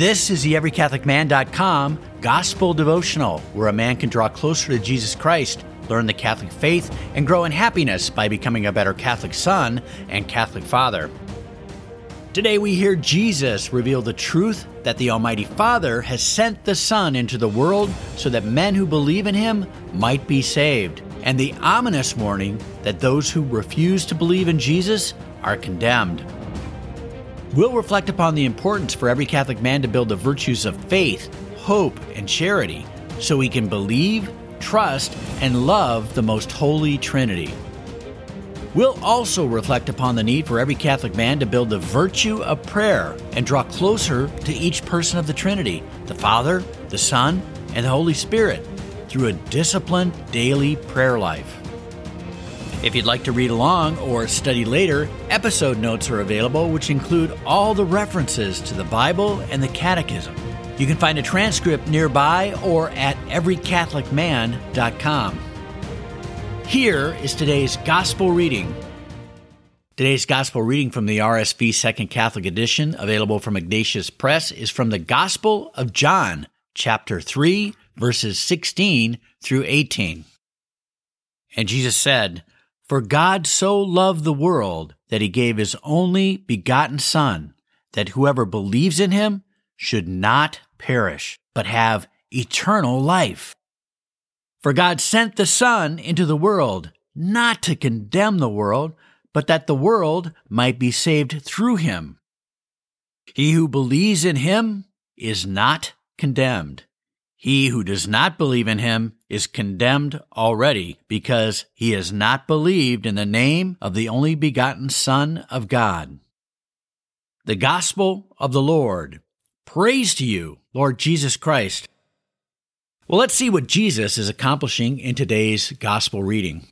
This is the EveryCatholicMan.com Gospel Devotional, where a man can draw closer to Jesus Christ, learn the Catholic faith, and grow in happiness by becoming a better Catholic son and Catholic father. Today we hear Jesus reveal the truth that the Almighty Father has sent the Son into the world so that men who believe in him might be saved, and the ominous warning that those who refuse to believe in Jesus are condemned. We'll reflect upon the importance for every Catholic man to build the virtues of faith, hope, and charity so he can believe, trust, and love the most holy Trinity. We'll also reflect upon the need for every Catholic man to build the virtue of prayer and draw closer to each person of the Trinity, the Father, the Son, and the Holy Spirit, through a disciplined daily prayer life. If you'd like to read along or study later, episode notes are available, which include all the references to the Bible and the Catechism. You can find a transcript nearby or at everycatholicman.com. Here is today's Gospel reading. Today's Gospel reading from the RSV Second Catholic Edition, available from Ignatius Press, is from the Gospel of John, chapter 3, verses 16 through 18. And Jesus said, for God so loved the world that he gave his only begotten Son, that whoever believes in him should not perish, but have eternal life. For God sent the Son into the world, not to condemn the world, but that the world might be saved through him. He who believes in him is not condemned. He who does not believe in him is condemned already because he has not believed in the name of the only begotten Son of God. The Gospel of the Lord. Praise to you, Lord Jesus Christ. Well, let's see what Jesus is accomplishing in today's Gospel reading.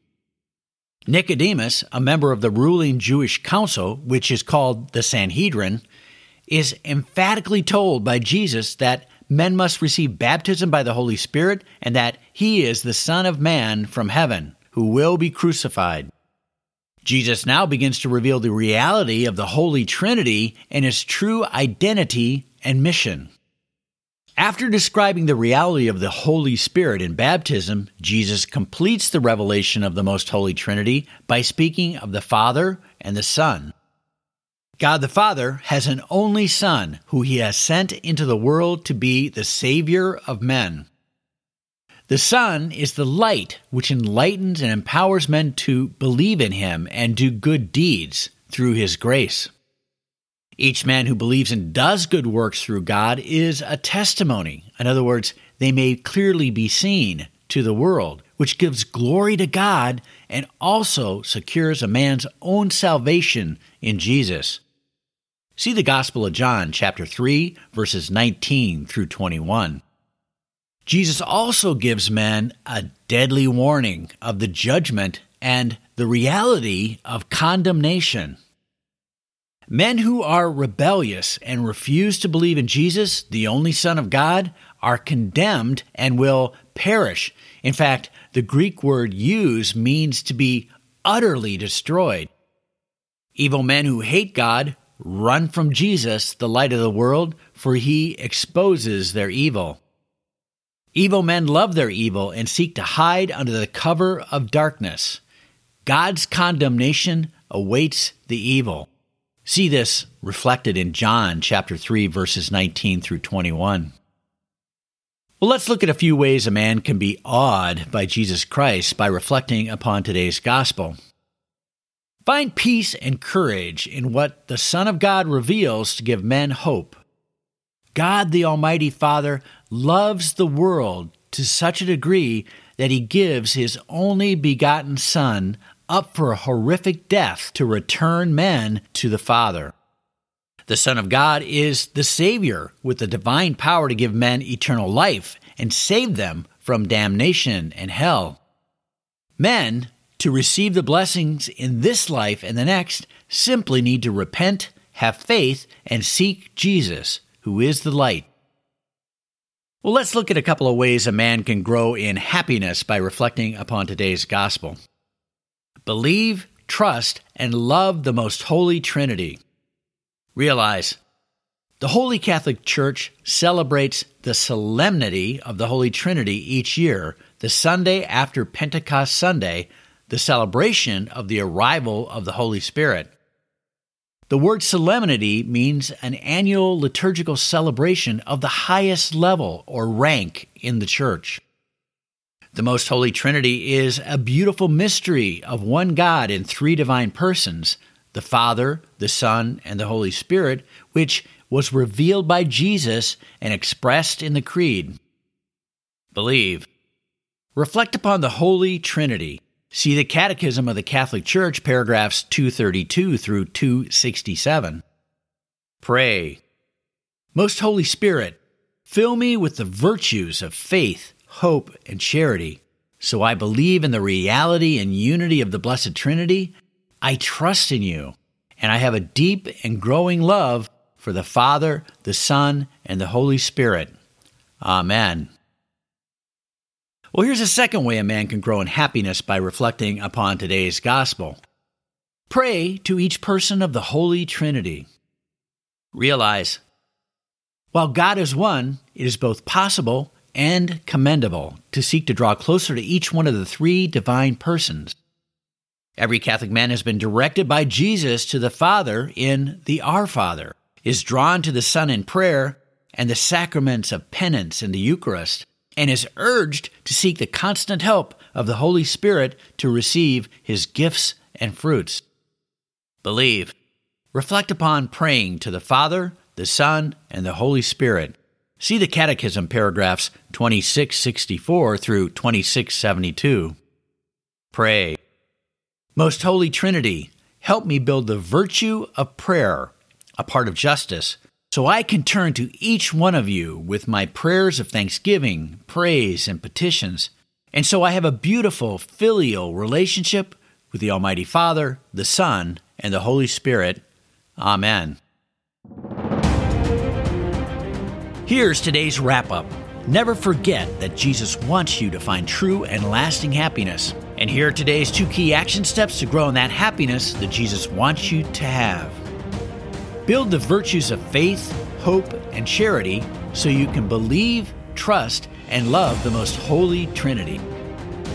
Nicodemus, a member of the ruling Jewish council, which is called the Sanhedrin, is emphatically told by Jesus that men must receive baptism by the Holy Spirit, and that he is the Son of Man from heaven, who will be crucified. Jesus now begins to reveal the reality of the Holy Trinity and his true identity and mission. After describing the reality of the Holy Spirit in baptism, Jesus completes the revelation of the Most Holy Trinity by speaking of the Father and the Son. God the Father has an only Son who he has sent into the world to be the Savior of men. The Son is the light which enlightens and empowers men to believe in him and do good deeds through his grace. Each man who believes and does good works through God is a testimony. In other words, they may clearly be seen to the world, which gives glory to God and also secures a man's own salvation in Jesus. See the Gospel of John, chapter 3, verses 19 through 21. Jesus also gives men a deadly warning of the judgment and the reality of condemnation. Men who are rebellious and refuse to believe in Jesus, the only Son of God, are condemned and will perish. In fact, the Greek word used means to be utterly destroyed. Evil men who hate God Run from Jesus, the light of the world, for he exposes their evil. Evil men love their evil and seek to hide under the cover of darkness. God's condemnation awaits the evil. See this reflected in John chapter 3 verses 19 through 21. Well, let's look at a few ways a man can be awed by Jesus Christ by reflecting upon today's gospel. Find peace and courage in what the Son of God reveals to give men hope. God the Almighty Father loves the world to such a degree that he gives his only begotten Son up for a horrific death to return men to the Father. The Son of God is the Savior with the divine power to give men eternal life and save them from damnation and hell. Men to receive the blessings in this life and the next, simply need to repent, have faith, and seek Jesus, who is the light. Well, let's look at a couple of ways a man can grow in happiness by reflecting upon today's gospel. Believe, trust, and love the most holy Trinity. Realize The Holy Catholic Church celebrates the solemnity of the Holy Trinity each year, the Sunday after Pentecost Sunday, the celebration of the arrival of the Holy Spirit. The word solemnity means an annual liturgical celebration of the highest level or rank in the Church. The Most Holy Trinity is a beautiful mystery of one God in three divine persons the Father, the Son, and the Holy Spirit, which was revealed by Jesus and expressed in the Creed. Believe. Reflect upon the Holy Trinity. See the Catechism of the Catholic Church, paragraphs 232 through 267. Pray. Most Holy Spirit, fill me with the virtues of faith, hope, and charity, so I believe in the reality and unity of the Blessed Trinity. I trust in you, and I have a deep and growing love for the Father, the Son, and the Holy Spirit. Amen. Well, here's a second way a man can grow in happiness by reflecting upon today's gospel. Pray to each person of the Holy Trinity. Realize, while God is one, it is both possible and commendable to seek to draw closer to each one of the three divine persons. Every Catholic man has been directed by Jesus to the Father in the Our Father is drawn to the Son in prayer and the sacraments of penance in the Eucharist, and is urged to seek the constant help of the Holy Spirit to receive his gifts and fruits. Believe. Reflect upon praying to the Father, the Son, and the Holy Spirit. See the Catechism paragraphs 2664 through 2672. Pray. Most Holy Trinity, help me build the virtue of prayer a part of justice. So I can turn to each one of you with my prayers of thanksgiving, praise, and petitions. And so I have a beautiful filial relationship with the Almighty Father, the Son, and the Holy Spirit. Amen. Here's today's wrap up. Never forget that Jesus wants you to find true and lasting happiness. And here are today's two key action steps to grow in that happiness that Jesus wants you to have. Build the virtues of faith, hope, and charity so you can believe, trust, and love the most holy Trinity.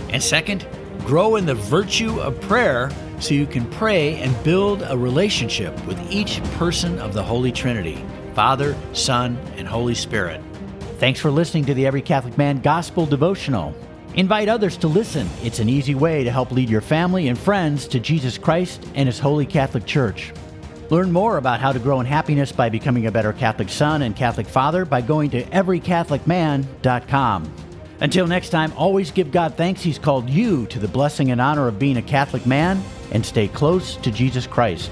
And second, grow in the virtue of prayer so you can pray and build a relationship with each person of the Holy Trinity Father, Son, and Holy Spirit. Thanks for listening to the Every Catholic Man Gospel Devotional. Invite others to listen. It's an easy way to help lead your family and friends to Jesus Christ and His Holy Catholic Church. Learn more about how to grow in happiness by becoming a better Catholic son and Catholic father by going to everycatholicman.com. Until next time, always give God thanks He's called you to the blessing and honor of being a Catholic man and stay close to Jesus Christ.